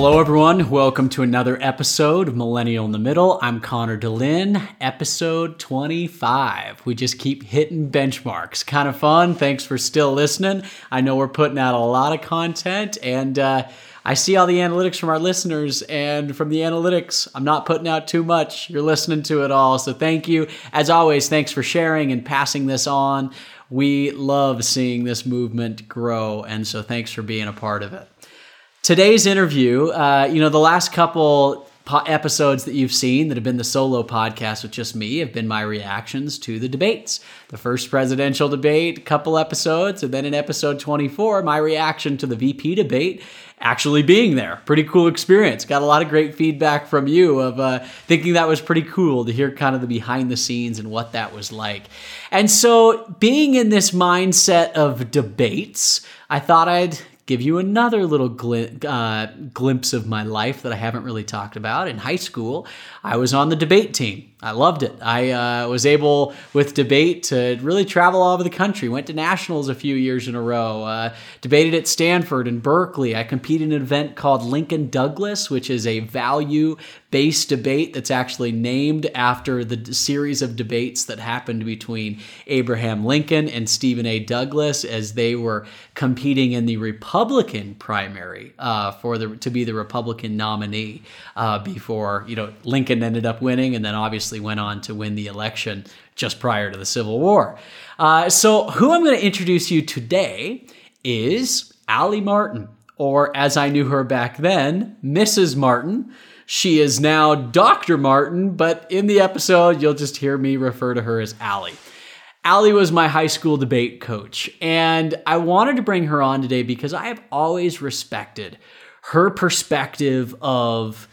Hello, everyone. Welcome to another episode of Millennial in the Middle. I'm Connor DeLynn, episode 25. We just keep hitting benchmarks. Kind of fun. Thanks for still listening. I know we're putting out a lot of content, and uh, I see all the analytics from our listeners, and from the analytics, I'm not putting out too much. You're listening to it all. So thank you. As always, thanks for sharing and passing this on. We love seeing this movement grow, and so thanks for being a part of it. Today's interview, uh, you know, the last couple po- episodes that you've seen that have been the solo podcast with just me have been my reactions to the debates. The first presidential debate, couple episodes, and then in episode 24, my reaction to the VP debate actually being there. Pretty cool experience. Got a lot of great feedback from you of uh, thinking that was pretty cool to hear kind of the behind the scenes and what that was like. And so, being in this mindset of debates, I thought I'd give you another little glim- uh, glimpse of my life that I haven't really talked about. In high school, I was on the debate team. I loved it. I uh, was able, with debate, to really travel all over the country. Went to nationals a few years in a row. Uh, debated at Stanford and Berkeley. I competed in an event called Lincoln Douglas, which is a value based debate that's actually named after the series of debates that happened between Abraham Lincoln and Stephen A. Douglas as they were competing in the Republican primary uh, for the to be the Republican nominee uh, before you know Lincoln ended up winning, and then obviously went on to win the election just prior to the Civil War. Uh, so, who I'm going to introduce you today is Allie Martin, or as I knew her back then, Mrs. Martin. She is now Dr. Martin, but in the episode, you'll just hear me refer to her as Allie. Allie was my high school debate coach, and I wanted to bring her on today because I have always respected her perspective of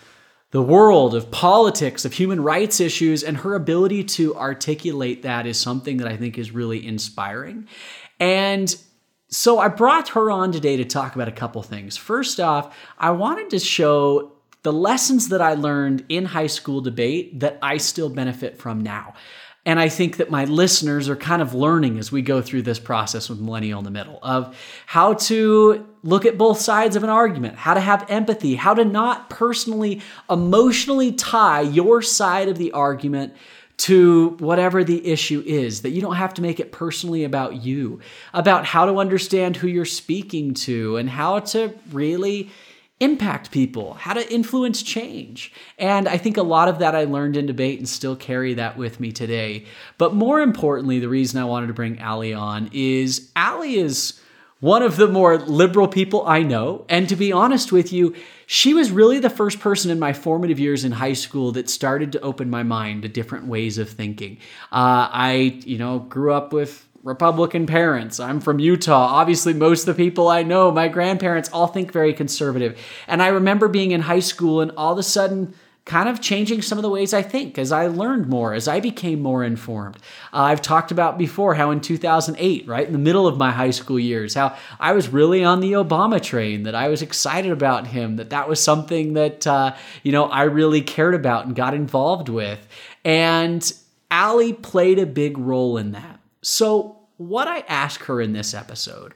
the world, of politics, of human rights issues, and her ability to articulate that is something that I think is really inspiring. And so I brought her on today to talk about a couple things. First off, I wanted to show the lessons that I learned in high school debate that I still benefit from now. And I think that my listeners are kind of learning as we go through this process with Millennial in the Middle of how to look at both sides of an argument, how to have empathy, how to not personally, emotionally tie your side of the argument to whatever the issue is, that you don't have to make it personally about you, about how to understand who you're speaking to and how to really impact people, how to influence change. And I think a lot of that I learned in debate and still carry that with me today. But more importantly, the reason I wanted to bring Allie on is Allie is one of the more liberal people I know. And to be honest with you, she was really the first person in my formative years in high school that started to open my mind to different ways of thinking. Uh, I, you know, grew up with Republican parents. I'm from Utah. Obviously, most of the people I know, my grandparents, all think very conservative. And I remember being in high school and all of a sudden, kind of changing some of the ways I think as I learned more, as I became more informed. Uh, I've talked about before how in 2008, right in the middle of my high school years, how I was really on the Obama train, that I was excited about him, that that was something that, uh, you know, I really cared about and got involved with. And Allie played a big role in that. So, what I ask her in this episode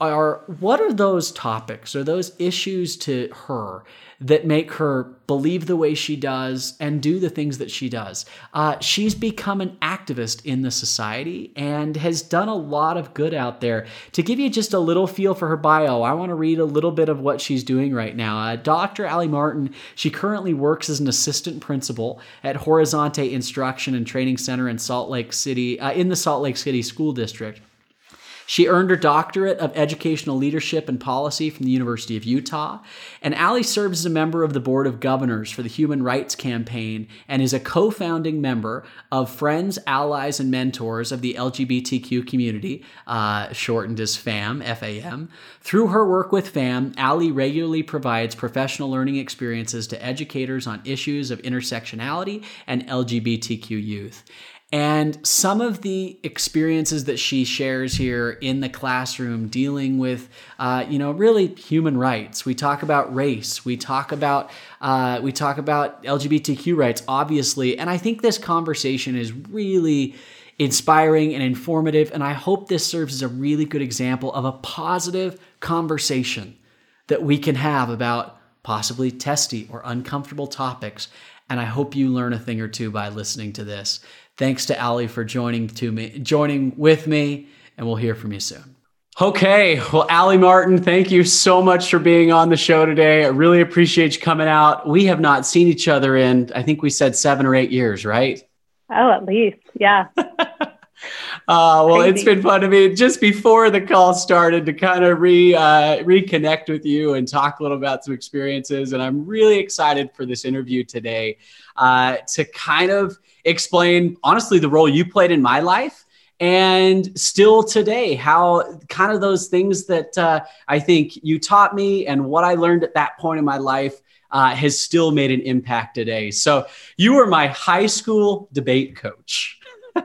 are what are those topics or those issues to her that make her believe the way she does and do the things that she does. Uh, she's become an activist in the society and has done a lot of good out there. To give you just a little feel for her bio, I want to read a little bit of what she's doing right now. Uh, Dr. Allie Martin, she currently works as an assistant principal at Horizonte Instruction and Training Center in Salt Lake City, uh, in the Salt Lake City School District. She earned her doctorate of educational leadership and policy from the University of Utah. And Allie serves as a member of the board of governors for the Human Rights Campaign and is a co founding member of Friends, Allies, and Mentors of the LGBTQ community, uh, shortened as FAM, FAM. Through her work with FAM, Allie regularly provides professional learning experiences to educators on issues of intersectionality and LGBTQ youth. And some of the experiences that she shares here in the classroom dealing with, uh, you know, really human rights. We talk about race. We talk about uh, we talk about LGBTQ rights, obviously. And I think this conversation is really inspiring and informative. And I hope this serves as a really good example of a positive conversation that we can have about possibly testy or uncomfortable topics. And I hope you learn a thing or two by listening to this. Thanks to Allie for joining to me, joining with me, and we'll hear from you soon. Okay. Well, Allie Martin, thank you so much for being on the show today. I really appreciate you coming out. We have not seen each other in, I think we said seven or eight years, right? Oh, at least. Yeah. Uh, well, Crazy. it's been fun to me just before the call started to kind of re uh, reconnect with you and talk a little about some experiences. And I'm really excited for this interview today uh, to kind of explain, honestly, the role you played in my life and still today how kind of those things that uh, i think you taught me and what i learned at that point in my life uh, has still made an impact today. So you were my high school debate coach.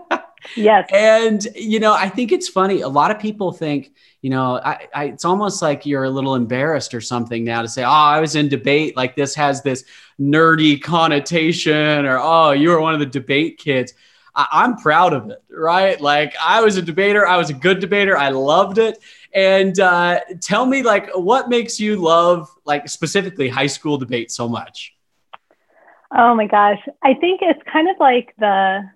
Yes. And you know i think it's funny. A lot of people think you know I, I, it's almost like you're a little embarrassed or something now to say oh i was in debate like this has this nerdy connotation or oh you were one of the debate kids I- am proud of it, right? Like I was a debater, I was a good debater, I loved it. And uh, tell me, like, what makes you love, like, specifically high school debate so much? Oh my gosh, I think it's kind of like the,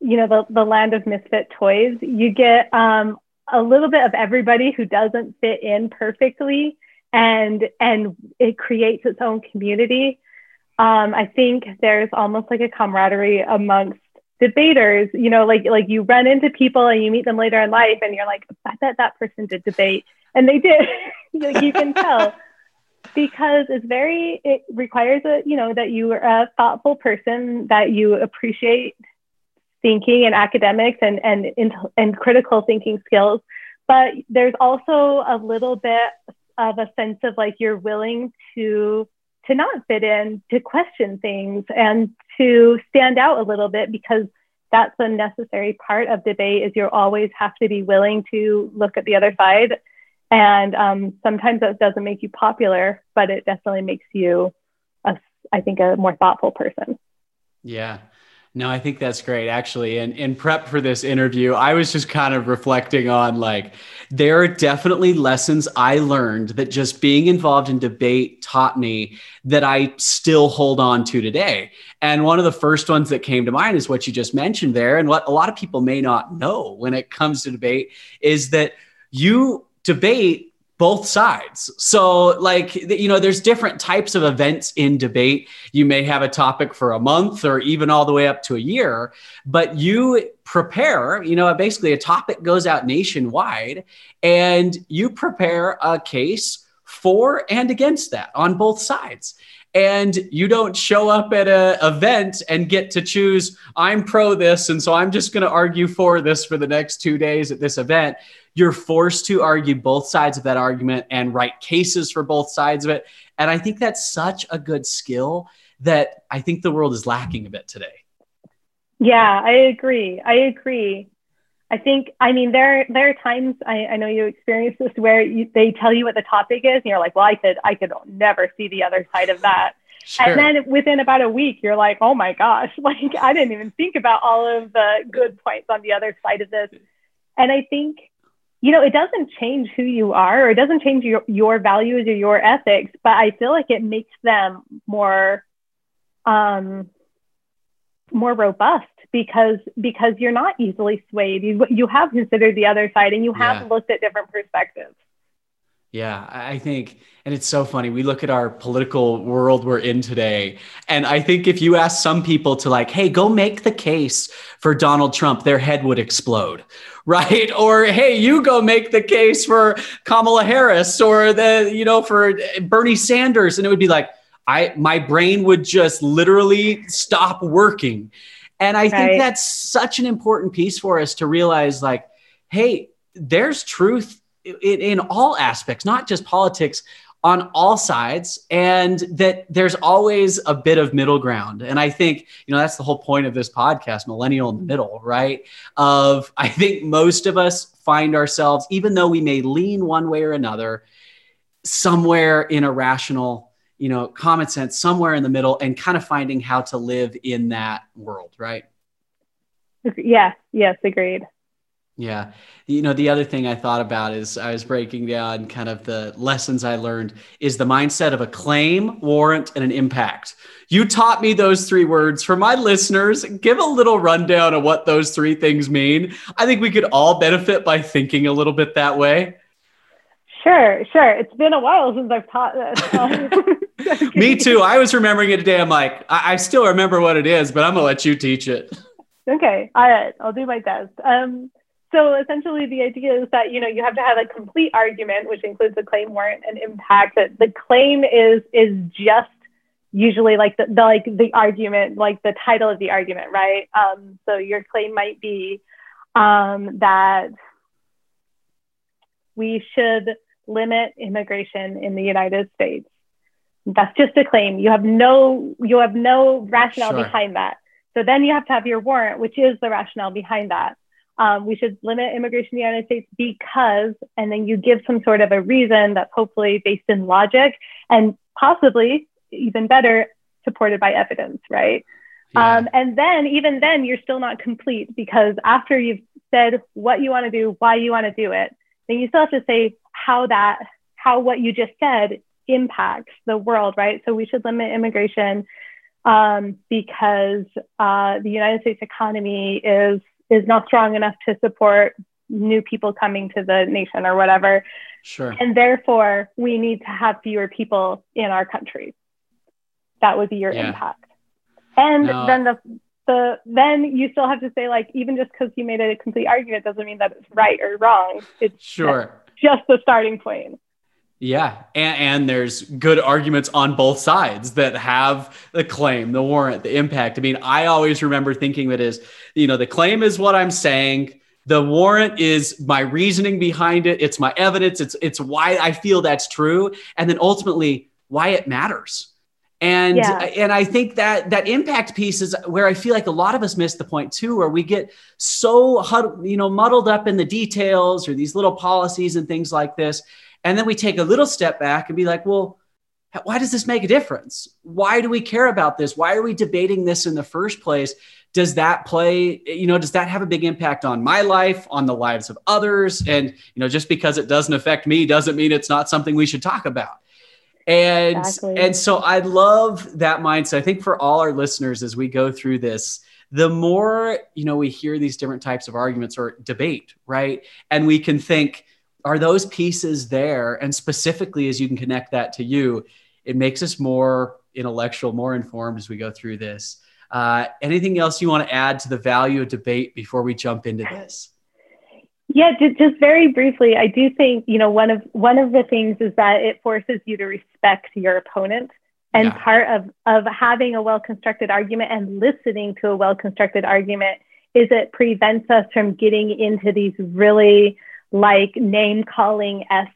you know, the the land of misfit toys. You get um, a little bit of everybody who doesn't fit in perfectly, and and it creates its own community. Um, I think there's almost like a camaraderie amongst debaters, you know, like like you run into people and you meet them later in life and you're like, I bet that person did debate. And they did. like you can tell. Because it's very it requires a, you know, that you are a thoughtful person, that you appreciate thinking and academics and and and critical thinking skills. But there's also a little bit of a sense of like you're willing to to not fit in, to question things, and to stand out a little bit because that's a necessary part of debate is you always have to be willing to look at the other side and um, sometimes that doesn't make you popular but it definitely makes you a, i think a more thoughtful person yeah no, I think that's great actually. And in prep for this interview, I was just kind of reflecting on like there are definitely lessons I learned that just being involved in debate taught me that I still hold on to today. And one of the first ones that came to mind is what you just mentioned there and what a lot of people may not know when it comes to debate is that you debate both sides. So, like, you know, there's different types of events in debate. You may have a topic for a month or even all the way up to a year, but you prepare, you know, basically a topic goes out nationwide and you prepare a case for and against that on both sides and you don't show up at an event and get to choose i'm pro this and so i'm just going to argue for this for the next two days at this event you're forced to argue both sides of that argument and write cases for both sides of it and i think that's such a good skill that i think the world is lacking a bit today yeah i agree i agree I think, I mean, there there are times I, I know you experience this where you, they tell you what the topic is, and you're like, well, I could I could never see the other side of that. Sure. And then within about a week, you're like, oh my gosh, like I didn't even think about all of the good points on the other side of this. And I think, you know, it doesn't change who you are or it doesn't change your, your values or your ethics, but I feel like it makes them more um more robust because because you're not easily swayed. You you have considered the other side and you have yeah. looked at different perspectives. Yeah, I think, and it's so funny. We look at our political world we're in today, and I think if you ask some people to, like, hey, go make the case for Donald Trump, their head would explode, right? Or, hey, you go make the case for Kamala Harris or the, you know, for eh, Bernie Sanders. And it would be like, I, my brain would just literally stop working. And I right. think that's such an important piece for us to realize like, hey, there's truth in, in all aspects, not just politics, on all sides and that there's always a bit of middle ground and i think you know that's the whole point of this podcast millennial in the middle right of i think most of us find ourselves even though we may lean one way or another somewhere in a rational you know, common sense somewhere in the middle and kind of finding how to live in that world, right? Yes, yes, agreed. Yeah. You know, the other thing I thought about is I was breaking down kind of the lessons I learned is the mindset of a claim, warrant, and an impact. You taught me those three words. For my listeners, give a little rundown of what those three things mean. I think we could all benefit by thinking a little bit that way. Sure, sure. It's been a while since I've taught this. me too. I was remembering it today. I'm like, I, I still remember what it is, but I'm going to let you teach it. Okay. All right. I'll do my best. Um, so essentially, the idea is that you know you have to have a complete argument, which includes the claim, warrant, and impact. That the claim is is just usually like the, the like the argument, like the title of the argument, right? Um, so your claim might be um, that we should limit immigration in the United States. That's just a claim. You have no you have no rationale sure. behind that. So then you have to have your warrant, which is the rationale behind that um, we should limit immigration to the United States because, and then you give some sort of a reason that's hopefully based in logic and possibly even better, supported by evidence, right? Yeah. Um, and then, even then, you're still not complete because after you've said what you want to do, why you want to do it, then you still have to say how that, how what you just said impacts the world, right? So we should limit immigration um, because uh, the United States economy is is not strong enough to support new people coming to the nation or whatever. Sure. And therefore, we need to have fewer people in our country. That would be your yeah. impact. And no. then the the then you still have to say like even just because you made a complete argument doesn't mean that it's right or wrong. It's sure just the starting point. Yeah, and, and, there's good arguments on both sides that have the claim, the warrant, the impact. I mean, I always remember thinking that is, you know, the claim is what I'm saying. The warrant is my reasoning behind it. It's my evidence. It's it's why I feel that's true, and then ultimately why it matters. And yeah. and I think that that impact piece is where I feel like a lot of us miss the point too, where we get so you know muddled up in the details or these little policies and things like this and then we take a little step back and be like, well, why does this make a difference? Why do we care about this? Why are we debating this in the first place? Does that play, you know, does that have a big impact on my life, on the lives of others? And, you know, just because it doesn't affect me doesn't mean it's not something we should talk about. And exactly. and so I love that mindset. I think for all our listeners as we go through this, the more, you know, we hear these different types of arguments or debate, right? And we can think, are those pieces there? And specifically, as you can connect that to you, it makes us more intellectual, more informed as we go through this. Uh, anything else you want to add to the value of debate before we jump into this? Yeah, just very briefly, I do think you know one of one of the things is that it forces you to respect your opponent, and yeah. part of of having a well constructed argument and listening to a well constructed argument is it prevents us from getting into these really like name calling esque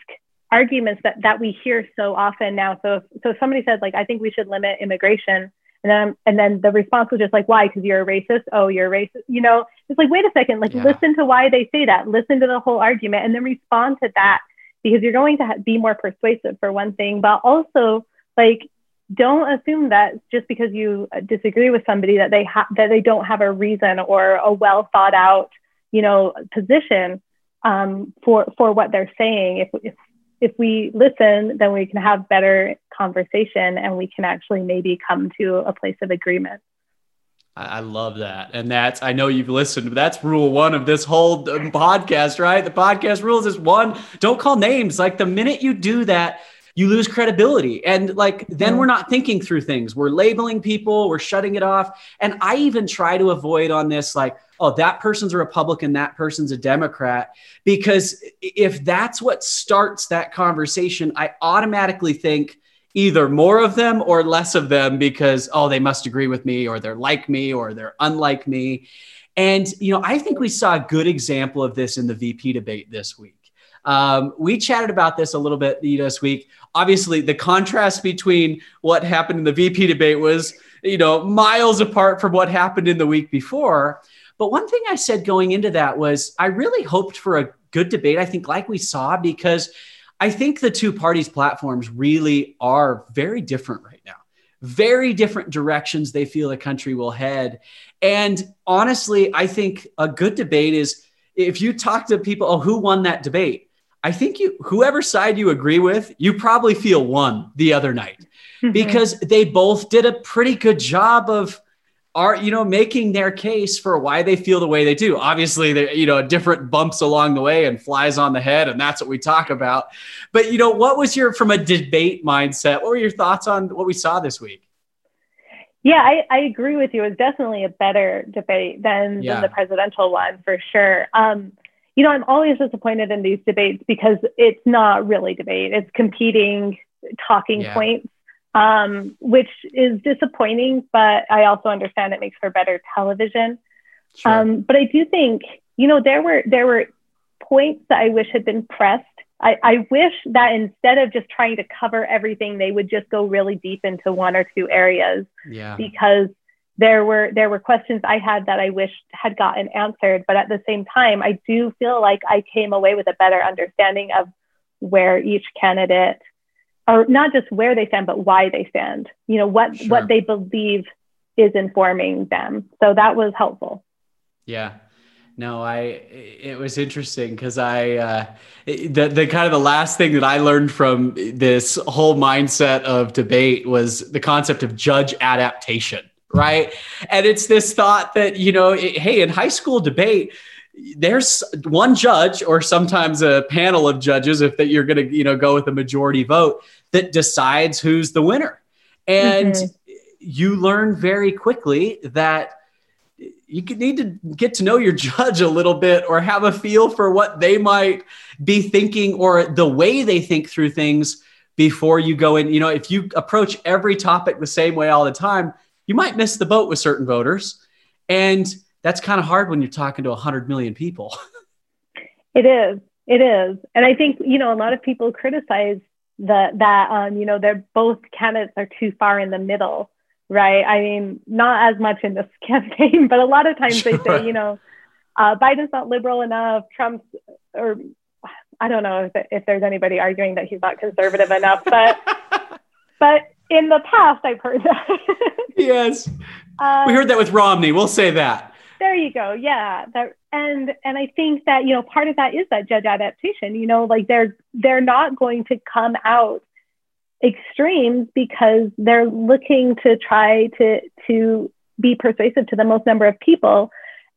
arguments that, that we hear so often now. So if, so if somebody said like, I think we should limit immigration, and then and then the response was just like, why? Because you're a racist. Oh, you're a racist. You know, it's like, wait a second. Like, yeah. listen to why they say that. Listen to the whole argument, and then respond to that because you're going to ha- be more persuasive for one thing, but also like don't assume that just because you uh, disagree with somebody that they have that they don't have a reason or a well thought out you know position um, for for what they're saying. If, if if we listen, then we can have better conversation, and we can actually maybe come to a place of agreement. I love that. And that's, I know you've listened, but that's rule one of this whole podcast, right? The podcast rules is one, don't call names. Like the minute you do that, you lose credibility. And like, then we're not thinking through things. We're labeling people, we're shutting it off. And I even try to avoid on this, like, oh, that person's a Republican, that person's a Democrat. Because if that's what starts that conversation, I automatically think either more of them or less of them because, oh, they must agree with me or they're like me or they're unlike me. And, you know, I think we saw a good example of this in the VP debate this week. Um, we chatted about this a little bit this week. Obviously, the contrast between what happened in the VP debate was, you know, miles apart from what happened in the week before. But one thing I said going into that was I really hoped for a good debate. I think, like we saw, because I think the two parties' platforms really are very different right now. Very different directions they feel the country will head. And honestly, I think a good debate is if you talk to people, oh, who won that debate? I think you, whoever side you agree with, you probably feel won the other night. Mm-hmm. because they both did a pretty good job of are you know making their case for why they feel the way they do. Obviously they you know different bumps along the way and flies on the head and that's what we talk about. But you know what was your from a debate mindset what were your thoughts on what we saw this week? Yeah i, I agree with you. It was definitely a better debate than, yeah. than the presidential one for sure. Um, you know i'm always disappointed in these debates because it's not really debate it's competing talking yeah. points um, which is disappointing, but I also understand it makes for better television. Sure. Um, but I do think, you know, there were there were points that I wish had been pressed. I, I wish that instead of just trying to cover everything, they would just go really deep into one or two areas. Yeah. Because there were there were questions I had that I wished had gotten answered, but at the same time, I do feel like I came away with a better understanding of where each candidate or not just where they stand, but why they stand. You know, what sure. what they believe is informing them. So that was helpful. Yeah. No, I it was interesting because I uh, the the kind of the last thing that I learned from this whole mindset of debate was the concept of judge adaptation, right? And it's this thought that you know, it, hey, in high school debate, there's one judge or sometimes a panel of judges if that you're going to you know go with a majority vote that decides who's the winner and mm-hmm. you learn very quickly that you need to get to know your judge a little bit or have a feel for what they might be thinking or the way they think through things before you go in you know if you approach every topic the same way all the time you might miss the boat with certain voters and that's kind of hard when you're talking to 100 million people. it is. It is. And I think, you know, a lot of people criticize the, that, um, you know, they're both candidates are too far in the middle, right? I mean, not as much in this campaign, but a lot of times sure. they say, you know, uh, Biden's not liberal enough, Trump's, or I don't know if, if there's anybody arguing that he's not conservative enough, but, but in the past, I've heard that. yes. Um, we heard that with Romney. We'll say that. There you go. Yeah. That, and and I think that you know part of that is that judge adaptation. You know, like they're they're not going to come out extremes because they're looking to try to to be persuasive to the most number of people.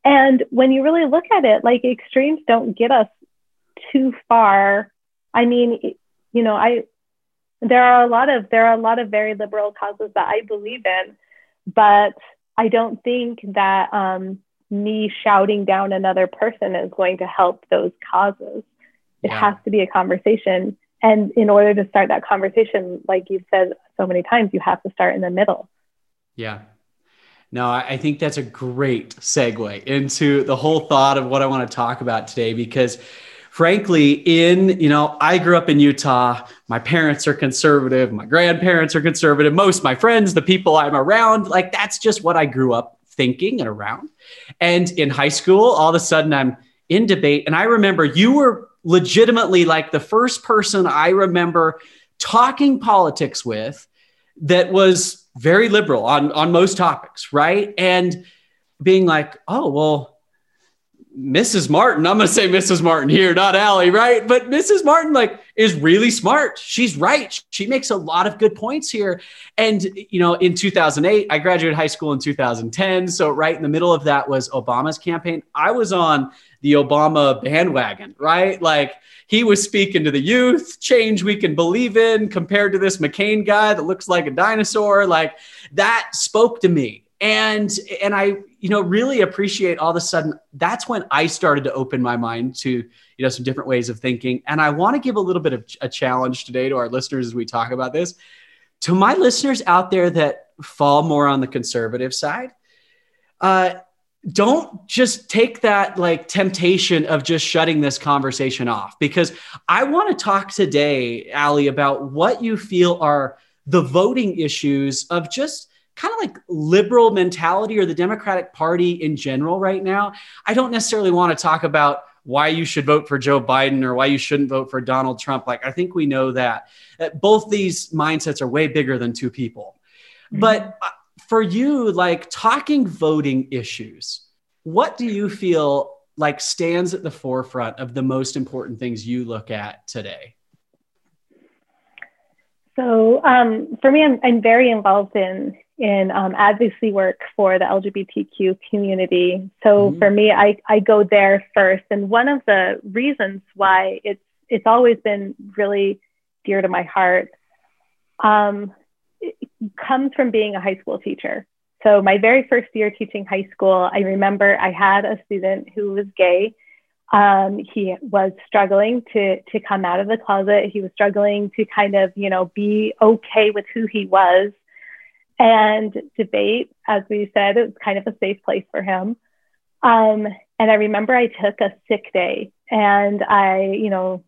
And when you really look at it, like extremes don't get us too far. I mean, you know, I there are a lot of there are a lot of very liberal causes that I believe in, but I don't think that um, me shouting down another person is going to help those causes. It yeah. has to be a conversation. And in order to start that conversation, like you've said so many times, you have to start in the middle. Yeah. No, I think that's a great segue into the whole thought of what I want to talk about today because frankly in you know i grew up in utah my parents are conservative my grandparents are conservative most my friends the people i'm around like that's just what i grew up thinking and around. And in high school, all of a sudden I'm in debate. And I remember you were legitimately like the first person I remember talking politics with that was very liberal on, on most topics, right? And being like, oh, well, Mrs. Martin, I'm going to say Mrs. Martin here, not Allie, right? But Mrs. Martin, like, is really smart. She's right. She makes a lot of good points here. And, you know, in 2008, I graduated high school in 2010. So, right in the middle of that was Obama's campaign. I was on the Obama bandwagon, right? Like, he was speaking to the youth, change we can believe in compared to this McCain guy that looks like a dinosaur. Like, that spoke to me and and i you know really appreciate all of a sudden that's when i started to open my mind to you know some different ways of thinking. And i want to give a little bit of a challenge today to our listeners as we talk about this. To my listeners out there that fall more on the conservative side uh, don't just take that like temptation of just shutting this conversation off. Because i want to talk today Allie about what you feel are the voting issues of just kind of like liberal mentality or the Democratic Party in general right now. I don't necessarily want to talk about why you should vote for Joe Biden or why you shouldn't vote for Donald Trump. Like, I think we know that, both these mindsets are way bigger than two people. Mm-hmm. But uh, for you, like talking voting issues, what do you feel like stands at the forefront of the most important things you look at today? So um, for me, I'm, I'm very involved in in um, advocacy work for the LGBTQ community. So mm-hmm. for me, I, I go there first. And one of the reasons why it's it's always been really dear to my heart um, comes from being a high school teacher. So my very first year teaching high school, I remember I had a student who was gay. Um, he was struggling to to come out of the closet. He was struggling to kind of you know be okay with who he was, and debate. As we said, it was kind of a safe place for him. Um, and I remember I took a sick day, and I you know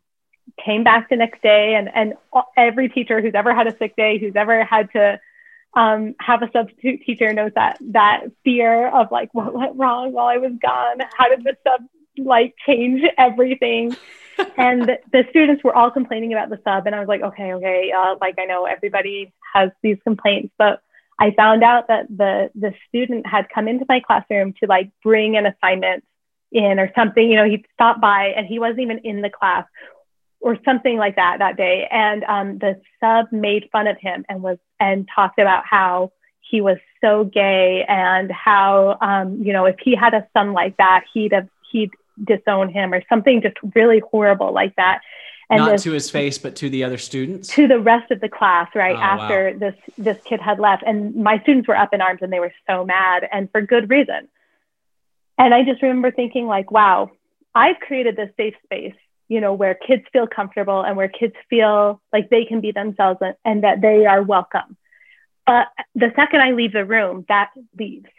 came back the next day, and and every teacher who's ever had a sick day, who's ever had to um, have a substitute teacher knows that that fear of like what went wrong while I was gone. How did the sub like change everything? and the, students were all complaining about the sub, and I was like, okay, okay, uh, like I know everybody has these complaints, but I found out that the the student had come into my classroom to like bring an assignment in or something. You know, he stopped by and he wasn't even in the class or something like that that day. And um, the sub made fun of him and was and talked about how he was so gay and how um, you know if he had a son like that, he'd have he'd disown him or something just really horrible like that. And not this, to his face, but to the other students. To the rest of the class, right oh, after wow. this this kid had left, and my students were up in arms and they were so mad, and for good reason. And I just remember thinking, like, wow, I've created this safe space you know, where kids feel comfortable and where kids feel like they can be themselves and, and that they are welcome. But the second I leave the room, that leaves.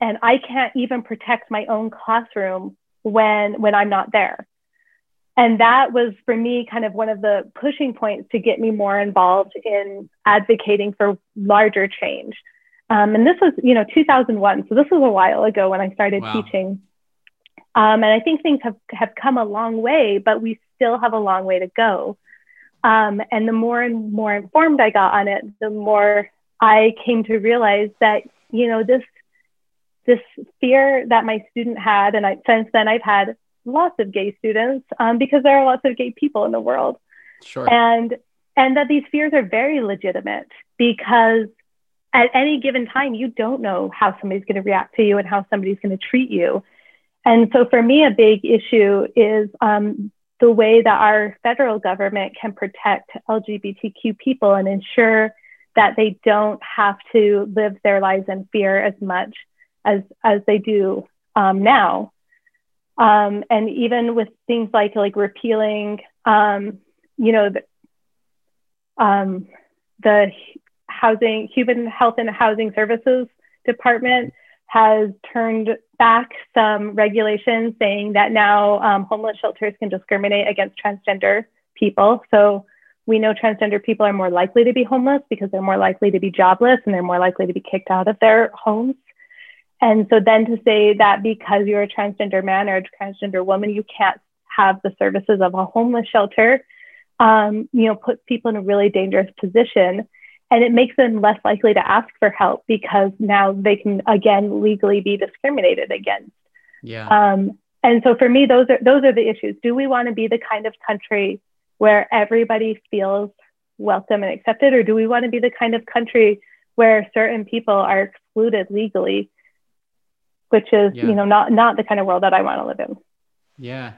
And I can't even protect my own classroom when when I'm not there. And that was for me kind of one of the pushing points to get me more involved in advocating for larger change. Um, and this was, you know, 2001. So this was a while ago when I started wow. teaching. Um, and I think things have, have come a long way, but we still have a long way to go. Um, and the more and more informed I got on it, the more I came to realize that, you know, this, this fear that my student had, and I, since then I've had lots of gay students um, because there are lots of gay people in the world. Sure. And, and that these fears are very legitimate because at any given time, you don't know how somebody's going to react to you and how somebody's going to treat you. And so for me, a big issue is um, the way that our federal government can protect LGBTQ people and ensure that they don't have to live their lives in fear as much as, as they do um, now. Um, and even with things like like repealing, um, you know, the, um, the housing, Human Health and Housing Services Department has turned back some regulations saying that now um, homeless shelters can discriminate against transgender people. So we know transgender people are more likely to be homeless because they're more likely to be jobless and they're more likely to be kicked out of their homes. And so then to say that because you're a transgender man or a transgender woman, you can't have the services of a homeless shelter, um, you know, puts people in a really dangerous position. And it makes them less likely to ask for help because now they can again legally be discriminated against. Yeah. Um, and so for me those are those are the issues. Do we want to be the kind of country where everybody feels welcome and accepted or do we want to be the kind of country where certain people are excluded legally which is yeah. you know not not the kind of world that i want to live in yeah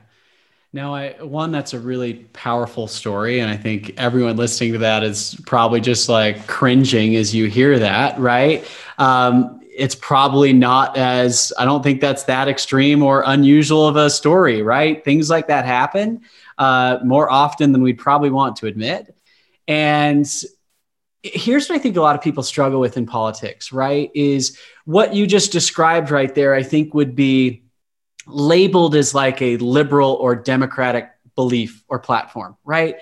now, I one that's a really powerful story, and I think everyone listening to that is probably just like cringing as you hear that, right? Um, it's probably not as I don't think that's that extreme or unusual of a story, right? Things like that happen uh, more often than we'd probably want to admit, and here's what I think a lot of people struggle with in politics, right? Is what you just described right there. I think would be labeled as like a liberal or democratic belief or platform, right?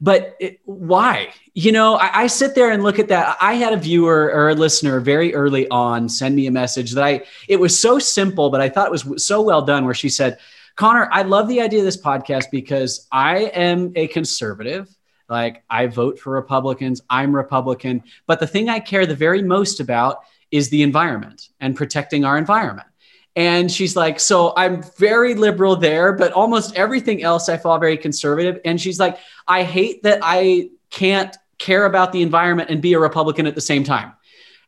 But it, why? You know, I, I, sit there and look at that. I had a viewer or a listener very early on send me a message that I, it was so simple, but I thought it was so well done where she said, Connor, I love the idea of this podcast because I am a conservative. Like I vote for Republicans, I'm Republican. But the thing I care the very most about is the environment and protecting our environment. And she's like, so I'm very liberal there, but almost everything else I fall very conservative. And she's like, I hate that I can't care about the environment and be a Republican at the same time.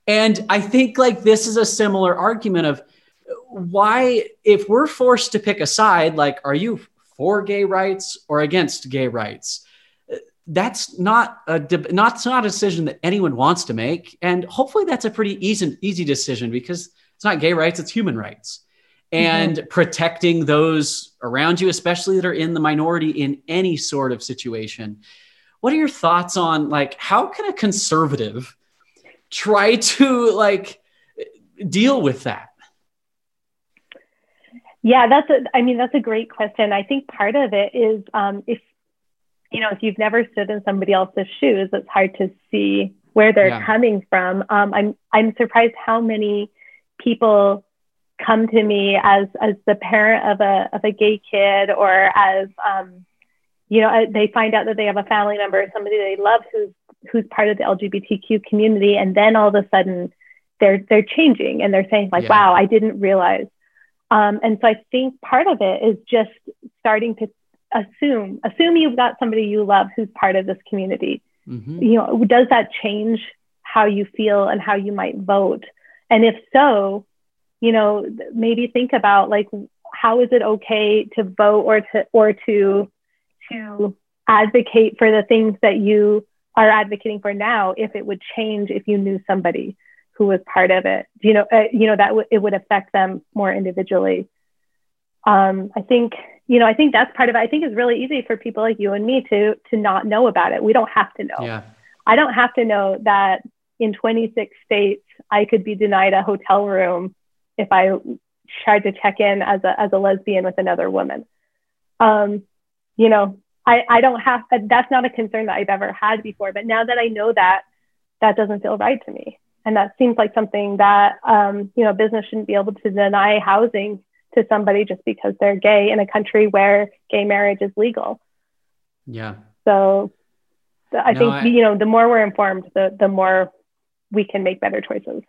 And I think like this is a similar argument of why, if we're forced to pick a side, like, are you for gay rights or against gay rights? That's not a not, not a decision that anyone wants to make, and hopefully that's a pretty easy easy decision because it's not gay rights, it's human rights. And mm-hmm. protecting those around you, especially that are in the minority in any sort of situation. What are your thoughts on like how can a conservative try to like deal with that? Yeah, that's a, I mean, that's a great question. I think part of it is um, if, you know, if you've never stood in somebody else's shoes, it's hard to see where they're yeah. coming from. Um, I'm, I'm surprised how many people come to me as as the parent of a of a gay kid or as um, you know they find out that they have a family member somebody they love who's who's part of the LGBTQ community and then all of a sudden they're they're changing and they're saying like yeah. wow I didn't realize um, and so I think part of it is just starting to assume assume you've got somebody you love who's part of this community. Mm-hmm. you know does that change how you feel and how you might vote? And if so you know maybe think about like how is it okay to vote or to or to to advocate for the things that you are advocating for now if it would change if you knew somebody who was part of it? You know uh, you know that w- it would affect them more individually. Um, i think you know i think that's part of it i think it's really easy for people like you and me to to not know about it we don't have to know yeah. i don't have to know that in 26 states i could be denied a hotel room if I tried to check in as a, as a lesbian with another woman. Um, you know, I, I don't have, that's not a concern that I've ever had before, but now that I know that, that doesn't feel right to me. And that seems like something that, um, you know, business shouldn't be able to deny housing to somebody just because they're gay in a country where gay marriage is legal. Yeah. So I no, think, I, you know, the more we're informed, the, the more we can make better choices.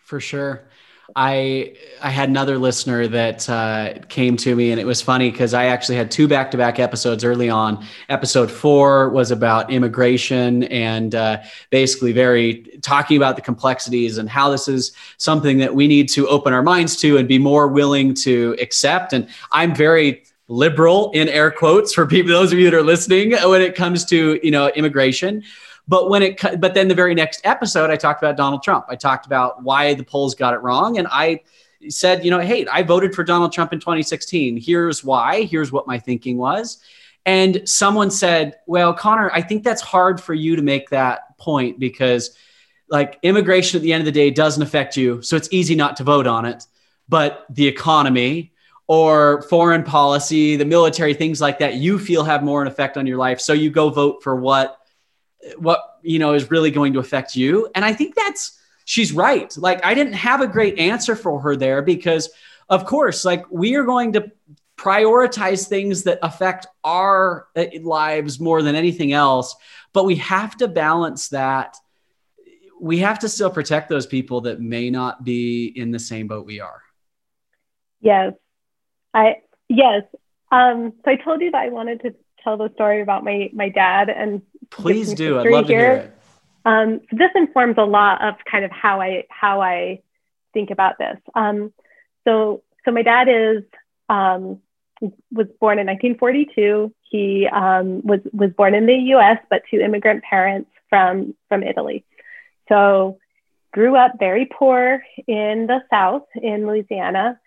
For sure. I I had another listener that uh, came to me, and it was funny because I actually had two back to back episodes early on. Episode four was about immigration and uh, basically very talking about the complexities and how this is something that we need to open our minds to and be more willing to accept. And I'm very liberal in air quotes for people those of you that are listening when it comes to you know immigration but when it, but then the very next episode, I talked about Donald Trump. I talked about why the polls got it wrong, and I said, you know, hey, I voted for Donald Trump in 2016. Here's why. Here's what my thinking was. And someone said, well, Connor, I think that's hard for you to make that point because like immigration at the end of the day doesn't affect you. So it's easy not to vote on it. But the economy or foreign policy, the military, things like that, you feel have more an effect on your life. So you go vote for what what you know is really going to affect you. And i think that's she's right. Like i didn't have a great answer for her there because of course like we are going to prioritize things that affect our uh, lives more than anything else. But we have to balance that. We have to still protect those people that may not be in the same boat we are. Yes. I yes. Um so i told you that i wanted to tell the story about my my dad and please do. i'd love here. to hear it. Um, so this informs a lot of kind of how i how i think about this. Um, so so my dad is um, was born in 1942 he um, was was born in the us but to immigrant parents from from italy. So grew up very poor in the south in louisiana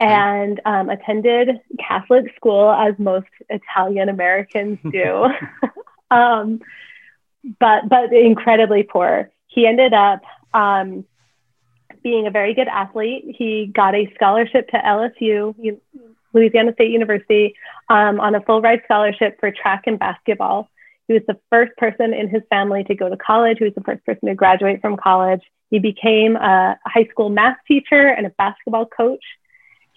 and um, attended Catholic school as most Italian Americans do, um, but but incredibly poor. He ended up um, being a very good athlete. He got a scholarship to LSU, Louisiana State University, um, on a full ride scholarship for track and basketball. He was the first person in his family to go to college. He was the first person to graduate from college. He became a high school math teacher and a basketball coach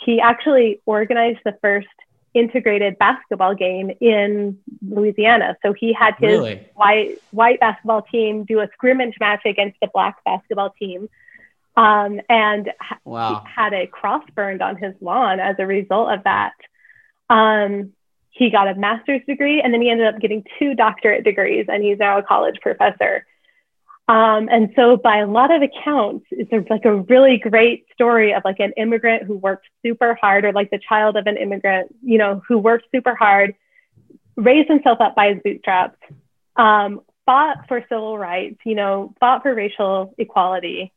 he actually organized the first integrated basketball game in Louisiana. So he had his really? white white basketball team do a scrimmage match against the black basketball team. um, and wow. had a cross burned on his lawn as a result of that. Um, he got a master's degree and then he ended up getting two doctorate degrees and he's now a college professor. Um, and so by a lot of accounts, it's a, like a really great story of like an immigrant who worked super hard or like the child of an immigrant, you know, who worked super hard, raised himself up by his bootstraps, um, fought for civil rights, you know, fought for racial equality.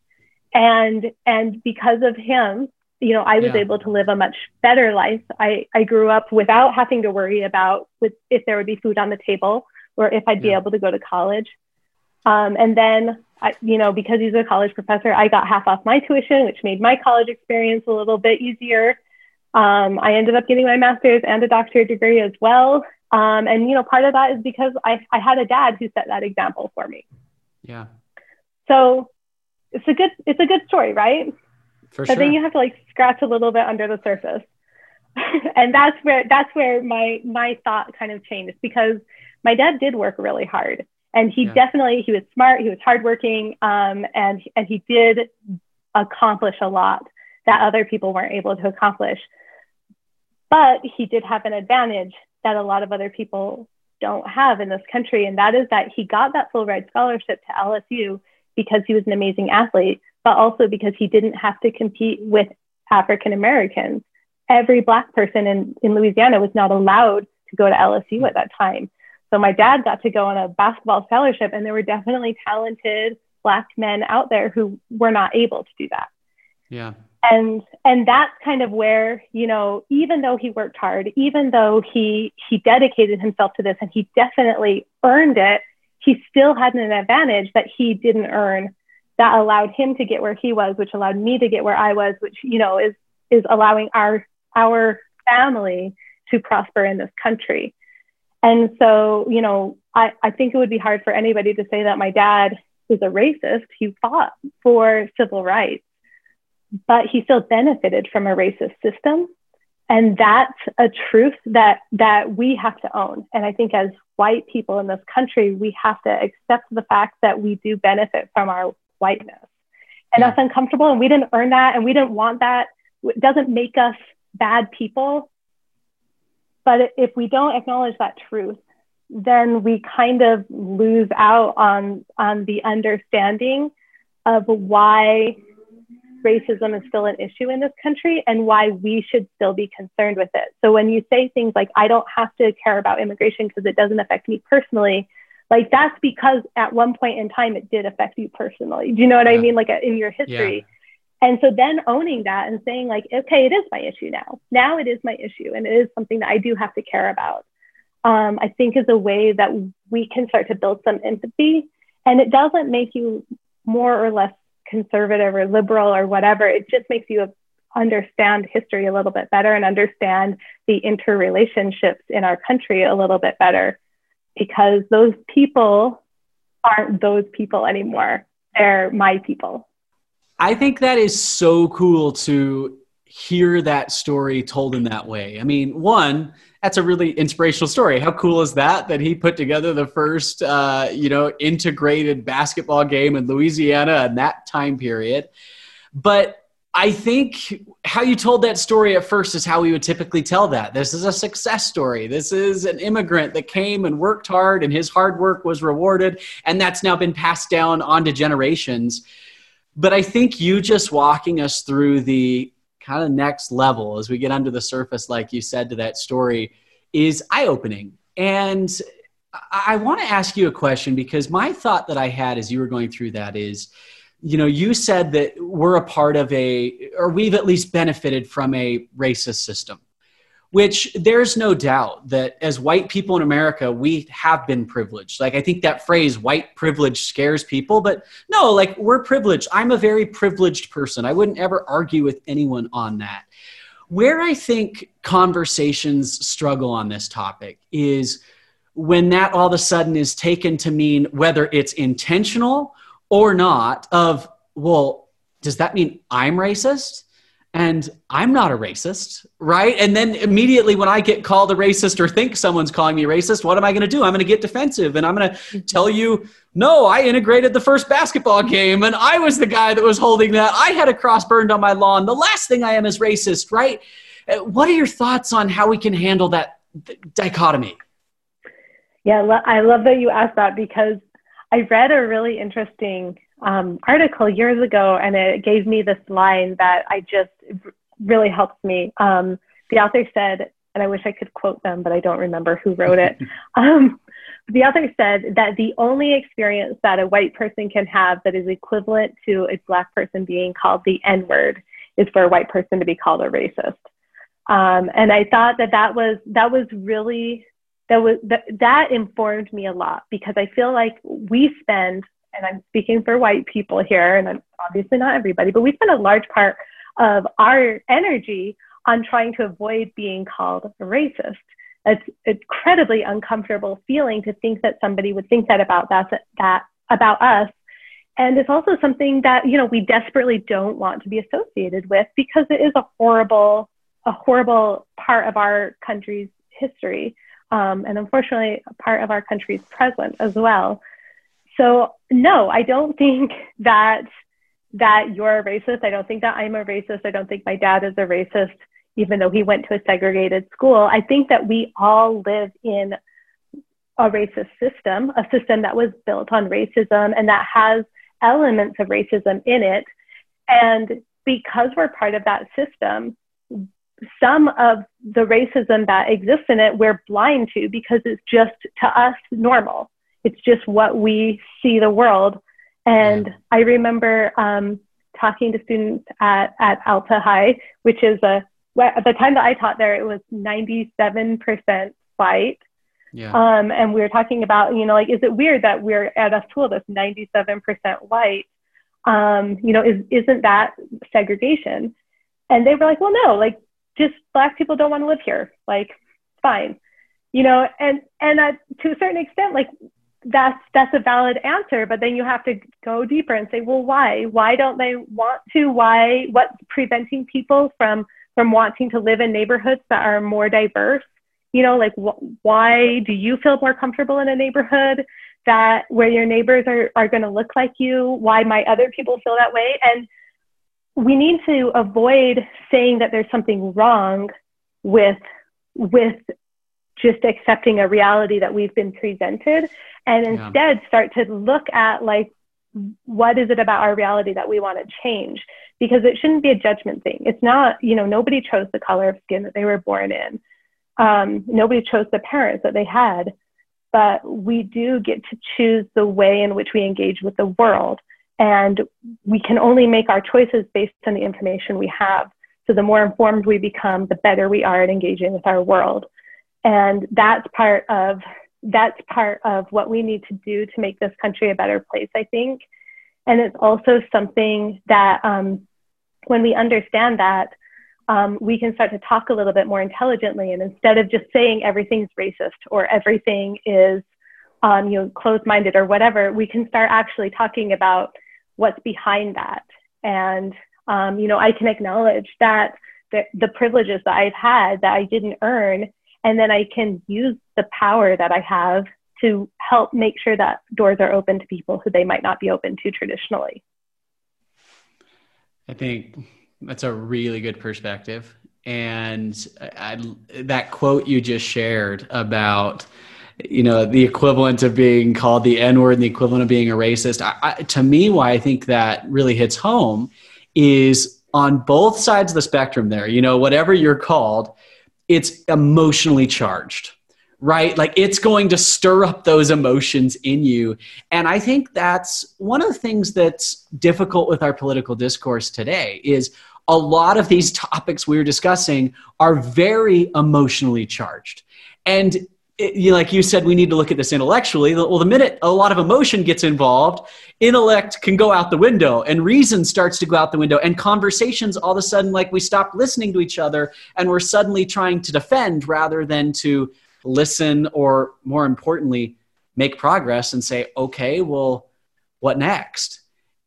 And, and because of him, you know, I was yeah. able to live a much better life. I, I grew up without having to worry about with, if there would be food on the table or if I'd yeah. be able to go to college. Um, and then, I, you know, because he's a college professor, I got half off my tuition, which made my college experience a little bit easier. Um, I ended up getting my master's and a doctorate degree as well. Um, and, you know, part of that is because I, I had a dad who set that example for me. Yeah. So it's a good, it's a good story, right? For but sure. then you have to like scratch a little bit under the surface. and that's where, that's where my, my thought kind of changed because my dad did work really hard and he yeah. definitely he was smart he was hardworking um, and and he did accomplish a lot that other people weren't able to accomplish. But he did have an advantage that a lot of other people don't have in this country and that is that he got that full ride scholarship to lsu because he was an amazing athlete but also because he didn't have to compete with african americans. Every black person in, in louisiana was not allowed to go to lsu at that time so my dad got to go on a basketball scholarship, and there were definitely talented Black men out there who were not able to do that. Yeah. And and that's kind of where you know, even though he worked hard, even though he he dedicated himself to this, and he definitely earned it, he still had an advantage that he didn't earn that allowed him to get where he was, which allowed me to get where I was, which you know is is allowing our our family to prosper in this country. And so, you know, I, I think it would be hard for anybody to say that my dad is a racist. He fought for civil rights, but he still benefited from a racist system. And that's a truth that that we have to own. And I think as white people in this country, we have to accept the fact that we do benefit from our whiteness. And yeah. that's uncomfortable. And we didn't earn that and we didn't want that. It doesn't make us bad people. But if we don't acknowledge that truth, then we kind of lose out on, on the understanding of why racism is still an issue in this country and why we should still be concerned with it. So when you say things like, I don't have to care about immigration because it doesn't affect me personally, like that's because at one point in time it did affect you personally. Do you know what yeah. I mean? Like in your history. And so then owning that and saying, like, okay, it is my issue now. Now it is my issue and it is something that I do have to care about, um, I think is a way that we can start to build some empathy. And it doesn't make you more or less conservative or liberal or whatever. It just makes you understand history a little bit better and understand the interrelationships in our country a little bit better because those people aren't those people anymore. They're my people. I think that is so cool to hear that story told in that way. I mean, one, that's a really inspirational story. How cool is that? That he put together the first, uh, you know, integrated basketball game in Louisiana in that time period. But I think how you told that story at first is how we would typically tell that. This is a success story. This is an immigrant that came and worked hard, and his hard work was rewarded, and that's now been passed down onto generations. But I think you just walking us through the kind of next level as we get under the surface, like you said to that story, is eye opening. And I want to ask you a question because my thought that I had as you were going through that is, you know, you said that we're a part of a, or we've at least benefited from a racist system which there's no doubt that as white people in America, we have been privileged. Like, I think that phrase, white privilege, scares people, but no, like, we're privileged. I'm a very privileged person. I wouldn't ever argue with anyone on that. Where I think conversations struggle on this topic is when that all of a sudden is taken to mean whether it's intentional or not, of, well, does that mean I'm racist? And I'm not a racist, right? And then immediately when I get called a racist or think someone's calling me racist, what am I going to do? I'm going to get defensive and I'm going to mm-hmm. tell you, no, I integrated the first basketball game and I was the guy that was holding that. I had a cross burned on my lawn. The last thing I am is racist, right? Uh, what are your thoughts on how we can handle that dichotomy? Yeah, I love that you asked that because I read a really interesting um, article years ago, and it gave me this line that I just really helped me. Um, the author said, and I wish I could quote them, but I don't remember who wrote it. um, the author said that the only experience that a white person can have that is equivalent to a black person being called the N word is for a white person to be called a racist. Um, and I thought that that was that was really that was that, that informed me a lot because I feel like we spend and I'm speaking for white people here, and I'm obviously not everybody, but we spend a large part of our energy on trying to avoid being called a racist. It's incredibly uncomfortable feeling to think that somebody would think that about that, that about us. And it's also something that, you know, we desperately don't want to be associated with because it is a horrible, a horrible part of our country's history. Um, and unfortunately, a part of our country's present as well. So no, I don't think that that you're a racist. I don't think that I'm a racist. I don't think my dad is a racist, even though he went to a segregated school. I think that we all live in a racist system, a system that was built on racism and that has elements of racism in it. And because we're part of that system, some of the racism that exists in it, we're blind to because it's just to us normal it's just what we see the world. And yeah. I remember um, talking to students at, at Alta High, which is a, at the time that I taught there, it was 97% white. Yeah. Um, and we were talking about, you know, like, is it weird that we're at a school that's 97% white? Um, you know, is, isn't that segregation? And they were like, well, no, like, just black people don't want to live here. Like, fine. You know, and, and uh, to a certain extent, like, that's that's a valid answer but then you have to go deeper and say well why? Why don't they want to? Why what's preventing people from from wanting to live in neighborhoods that are more diverse? You know like wh- why do you feel more comfortable in a neighborhood that where your neighbors are, are going to look like you? Why might other people feel that way? And we need to avoid saying that there's something wrong with with just accepting a reality that we've been presented and instead yeah. start to look at like what is it about our reality that we want to change? Because it shouldn't be a judgment thing. It's not you know nobody chose the color of skin that they were born in. Um, nobody chose the parents that they had. But we do get to choose the way in which we engage with the world. And we can only make our choices based on the information we have. So the more informed we become the better we are at engaging with our world. And that's part of that's part of what we need to do to make this country a better place, I think. And it's also something that um, when we understand that, um, we can start to talk a little bit more intelligently. And instead of just saying everything's racist or everything is, um, you know, closed-minded or whatever, we can start actually talking about what's behind that. And, um, you know, I can acknowledge that the, the privileges that I've had that I didn't earn and then I can use the power that I have to help make sure that doors are open to people who they might not be open to traditionally. I think that's a really good perspective. And I, that quote you just shared about, you know, the equivalent of being called the N word and the equivalent of being a racist, I, to me, why I think that really hits home is on both sides of the spectrum there, you know, whatever you're called, it's emotionally charged right? Like it's going to stir up those emotions in you. And I think that's one of the things that's difficult with our political discourse today is a lot of these topics we are discussing are very emotionally charged. And it, you like you said, we need to look at this intellectually. Well, the minute a lot of emotion gets involved, intellect can go out the window and reason starts to go out the window. And conversations, all of a sudden, like we stop listening to each other and we're suddenly trying to defend rather than to listen or, more importantly, make progress and say, okay, well, what next?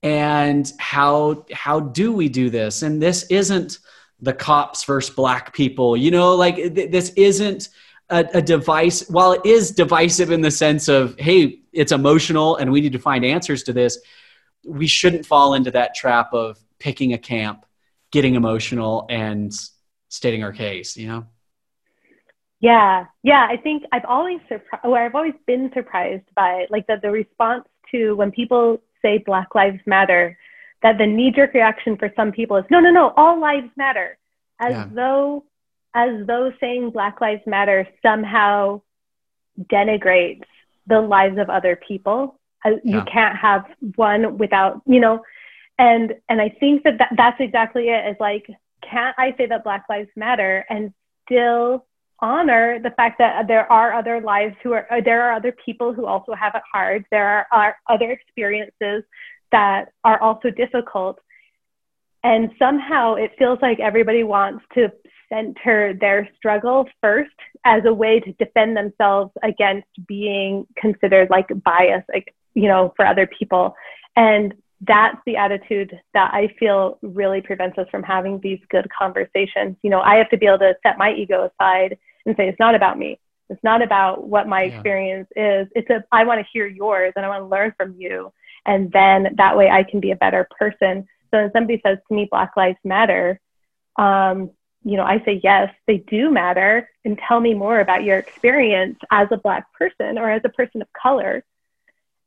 And how, how do we do this? And this isn't the cops versus black people. You know, like th- this isn't a, a, device. While it is divisive in the sense of, hey, it's emotional and we need to find answers to this, we shouldn't fall into that trap of picking a camp, getting emotional, and stating our case. You know. Yeah, yeah. I think I've always surprised, or oh, I've always been surprised by like the the response to when people say Black Lives Matter that the knee jerk reaction for some people is no, no, no, all lives matter, as yeah. though as though saying Black Lives Matter somehow denigrates the lives of other people. Uh, yeah. You can't have one without, you know, and and I think that, that that's exactly it. Is like, can't I say that Black Lives Matter and still honor the fact that there are other lives who are there are other people who also have it hard. There are, are other experiences that are also difficult. And somehow it feels like everybody wants to center their struggle first as a way to defend themselves against being considered like bias, like, you know, for other people. And that's the attitude that I feel really prevents us from having these good conversations. You know, I have to be able to set my ego aside and say, it's not about me. It's not about what my yeah. experience is. It's a, I want to hear yours and I want to learn from you. And then that way I can be a better person. So when somebody says to me, Black Lives Matter, um, you know, I say, yes, they do matter. And tell me more about your experience as a Black person or as a person of color.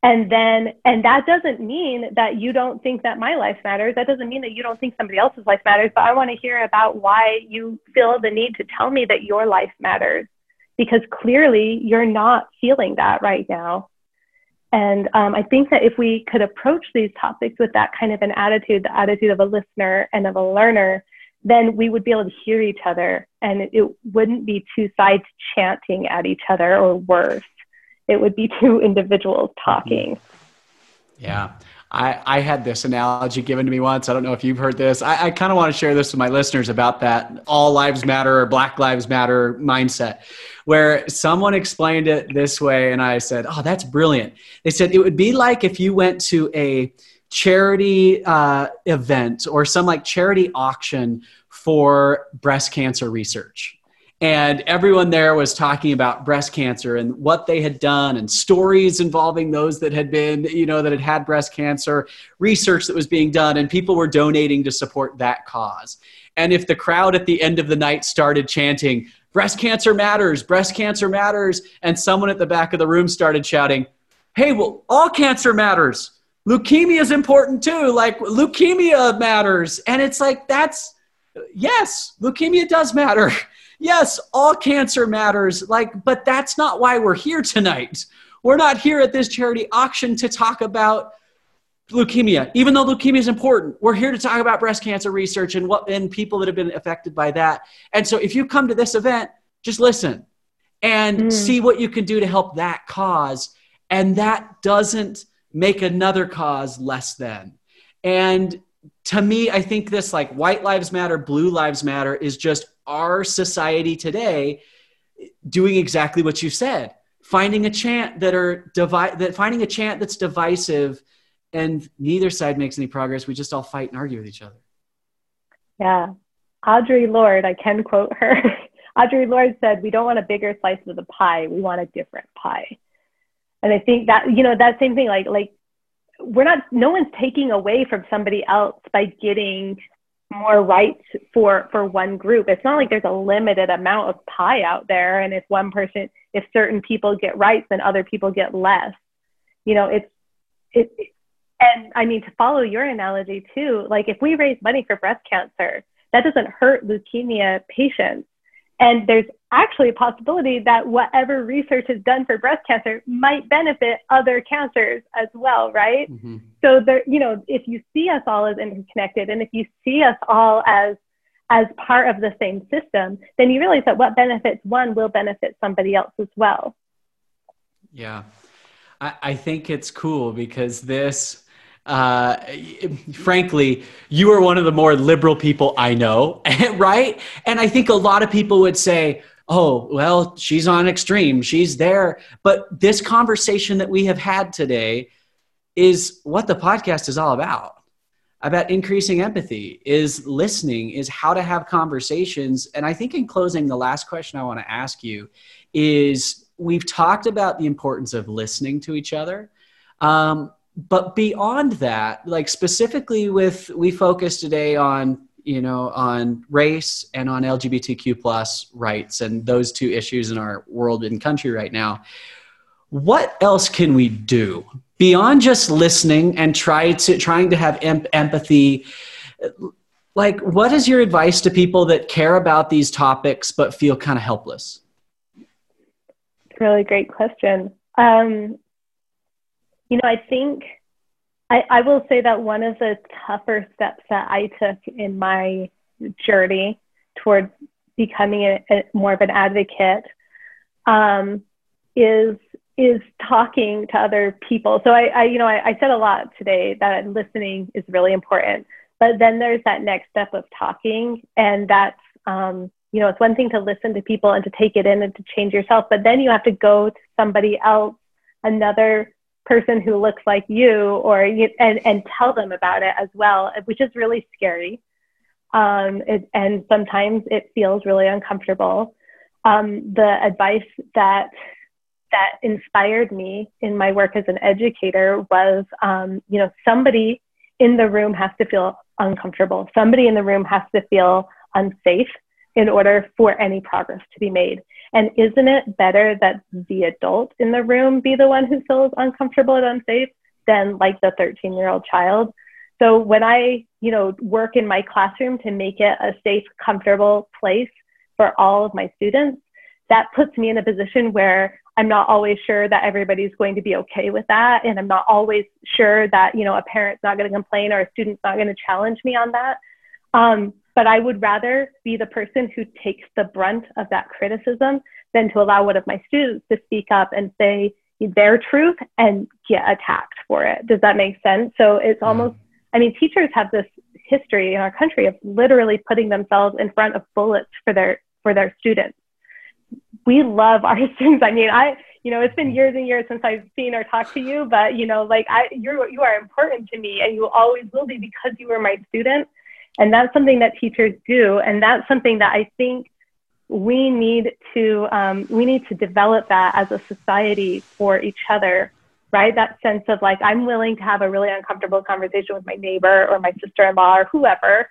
And then, and that doesn't mean that you don't think that my life matters. That doesn't mean that you don't think somebody else's life matters. But I want to hear about why you feel the need to tell me that your life matters because clearly you're not feeling that right now. And um, I think that if we could approach these topics with that kind of an attitude, the attitude of a listener and of a learner, then we would be able to hear each other and it, it wouldn't be two sides chanting at each other or worse. It would be two individuals mm-hmm. talking. Yeah. I, I had this analogy given to me once. I don't know if you've heard this. I, I kind of want to share this with my listeners about that all lives matter or Black Lives Matter mindset, where someone explained it this way. And I said, Oh, that's brilliant. They said it would be like if you went to a charity uh, event or some like charity auction for breast cancer research. And everyone there was talking about breast cancer and what they had done and stories involving those that had been you know that had had breast cancer research that was being done and people were donating to support that cause. And if the crowd at the end of the night started chanting breast cancer matters breast cancer matters and someone at the back of the room started shouting hey well all cancer matters leukemia is important too like leukemia matters and it's like that's yes leukemia does matter yes, all cancer matters, like, but that's not why we're here tonight. We're not here at this charity auction to talk about leukemia, even though leukemia is important. We're here to talk about breast cancer research and what and people that have been affected by that. And so if you come to this event, just listen and mm. see what you can do to help that cause. And that doesn't make another cause less than. And to me, I think this like white lives matter, blue lives matter is just our society today doing exactly what you said finding a chant that are divi- that finding a chant that's divisive and neither side makes any progress. We just all fight and argue with each other. Yeah. Audre lorde i can quote her. Audre lorde said we don't want a bigger slice of the pie. We want a different pie and i think that you know that same thing like like we're not no one's taking away from somebody else by getting more rights for for one group. It's not like there's a limited amount of pie out there. And if one person if certain people get rights then other people get less. You know it's it and i mean to follow your analogy too like if we raise money for breast cancer that doesn't hurt leukemia patients and there's actually a possibility that whatever research is done for breast cancer might benefit other cancers as well, right? Mm-hmm. So there, you know, if you see us all as interconnected and if you see us all as as part of the same system, then you realize that what benefits one will benefit somebody else as well. Yeah. I, I think it's cool because this uh, frankly, you are one of the more liberal people I know, right? And I think a lot of people would say, oh, well, she's on extreme, she's there. But this conversation that we have had today is what the podcast is all about. about increasing empathy is listening is how to have conversations and i think in closing the last question i want to ask you is we've talked about the importance of listening to each other um, but beyond that like specifically with we focus today on you know on race and on lgbtq plus rights and those two issues in our world and country right now. What else can we do beyond just listening and try to trying to have em- empathy? Like what is your advice to people that care about these topics but feel kind of helpless? Really great question. Um, you know i think I, I will say that one of the tougher steps that i took in my journey towards becoming a, a more of an advocate um, is is talking to other people. So I, I you know, I, I, said a lot today that listening is really important, but then there's that next step of talking, and that's, um, you know, it's one thing to listen to people and to take it in and to change yourself, but then you have to go to somebody else, another person who looks like you, or and and tell them about it as well, which is really scary, um, it, and sometimes it feels really uncomfortable. Um, the advice that that inspired me in my work as an educator was, um, you know, somebody in the room has to feel uncomfortable. Somebody in the room has to feel unsafe in order for any progress to be made. And isn't it better that the adult in the room be the one who feels uncomfortable and unsafe than like the 13 year old child? So when I, you know, work in my classroom to make it a safe, comfortable place for all of my students, that puts me in a position where I'm not always sure that everybody's going to be okay with that. And I'm not always sure that, you know, a parent's not going to complain or a student's not going to challenge me on that. Um, but I would rather be the person who takes the brunt of that criticism than to allow one of my students to speak up and say their truth and get attacked for it. Does that make sense? So it's hmm. almost, I mean, teachers have this history in our country of literally putting themselves in front of bullets for their for their students we love our students. I mean, I, you know, it's been years and years since I've seen or talked to you, but you know, like I, you're, you are important to me and you always will be because you were my student. And that's something that teachers do. And that's something that I think we need to, um, we need to develop that as a society for each other, right? That sense of like, I'm willing to have a really uncomfortable conversation with my neighbor or my sister-in-law or whoever,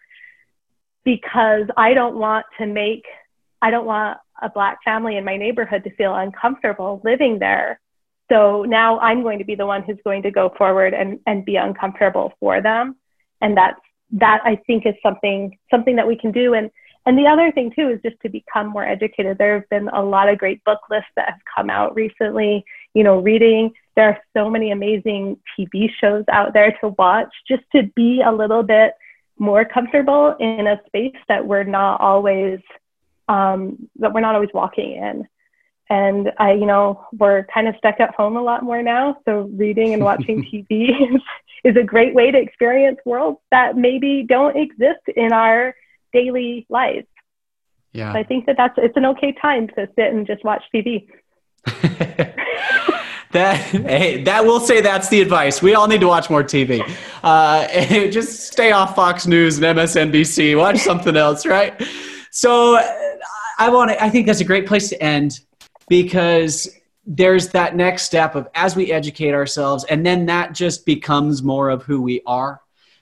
because I don't want to make, I don't want a black family in my neighborhood to feel uncomfortable living there. So now I'm going to be the one who's going to go forward and, and be uncomfortable for them. And that's that I think is something something that we can do. And and the other thing too is just to become more educated. There have been a lot of great book lists that have come out recently. You know, reading. There are so many amazing TV shows out there to watch just to be a little bit more comfortable in a space that we're not always um, that we're not always walking in. And I, you know, we're kind of stuck at home a lot more now. So reading and watching TV is, is a great way to experience worlds that maybe don't exist in our daily lives. Yeah. So I think that that's it's an okay time to sit and just watch TV. that hey, that will say that's the advice. We all need to watch more TV. Uh, just stay off Fox News and MSNBC. Watch something else, right? So I want to, I think that's a great place to end because there's that next step of as we educate ourselves, and then that just becomes more of who we are.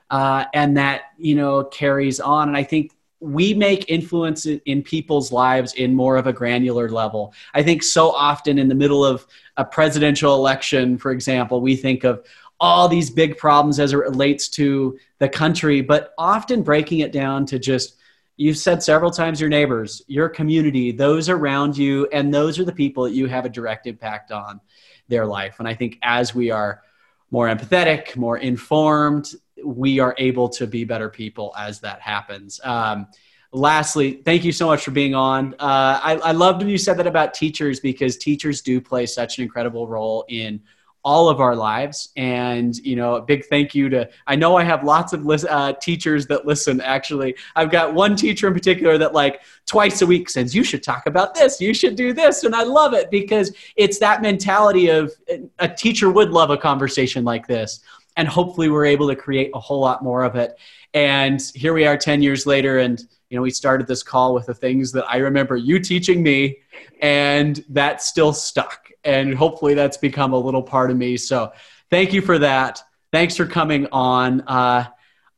Uh, and that, you know, carries on. And I think we make influence in people's lives in more of a granular level. I think so often in the middle of a presidential election, for example, we think of all these big problems as it relates to the country, but often breaking it down to just you've said several times your neighbors, your community, those around you, and those are the people that you have a direct impact on their life. And I think as we are more empathetic, more informed, we are able to be better people as that happens. Um, lastly, thank you so much for being on. Uh, I, I loved when you said that about teachers because teachers do play such an incredible role in all of our lives. And, you know, a big thank you to, I know I have lots of uh, teachers that listen, actually. I've got one teacher in particular that, like, twice a week says, You should talk about this, you should do this. And I love it because it's that mentality of a teacher would love a conversation like this. and hopefully we're able to create a whole lot more of it. And here we are 10 years later, and you know, we started this call with the things that I remember you teaching me, and that still stuck. And hopefully that's become a little part of me. So thank you for that. Thanks for coming on. Uh,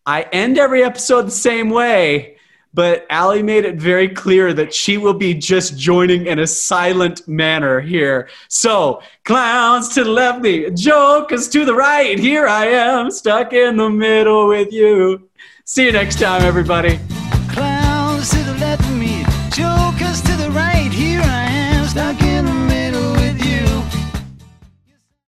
I end every episode the same way, but Allie made it very clear that she will be just joining in a silent manner here. So, clowns to the left me, jokers to the right. Here I am, stuck in the middle with you. See you next time, everybody.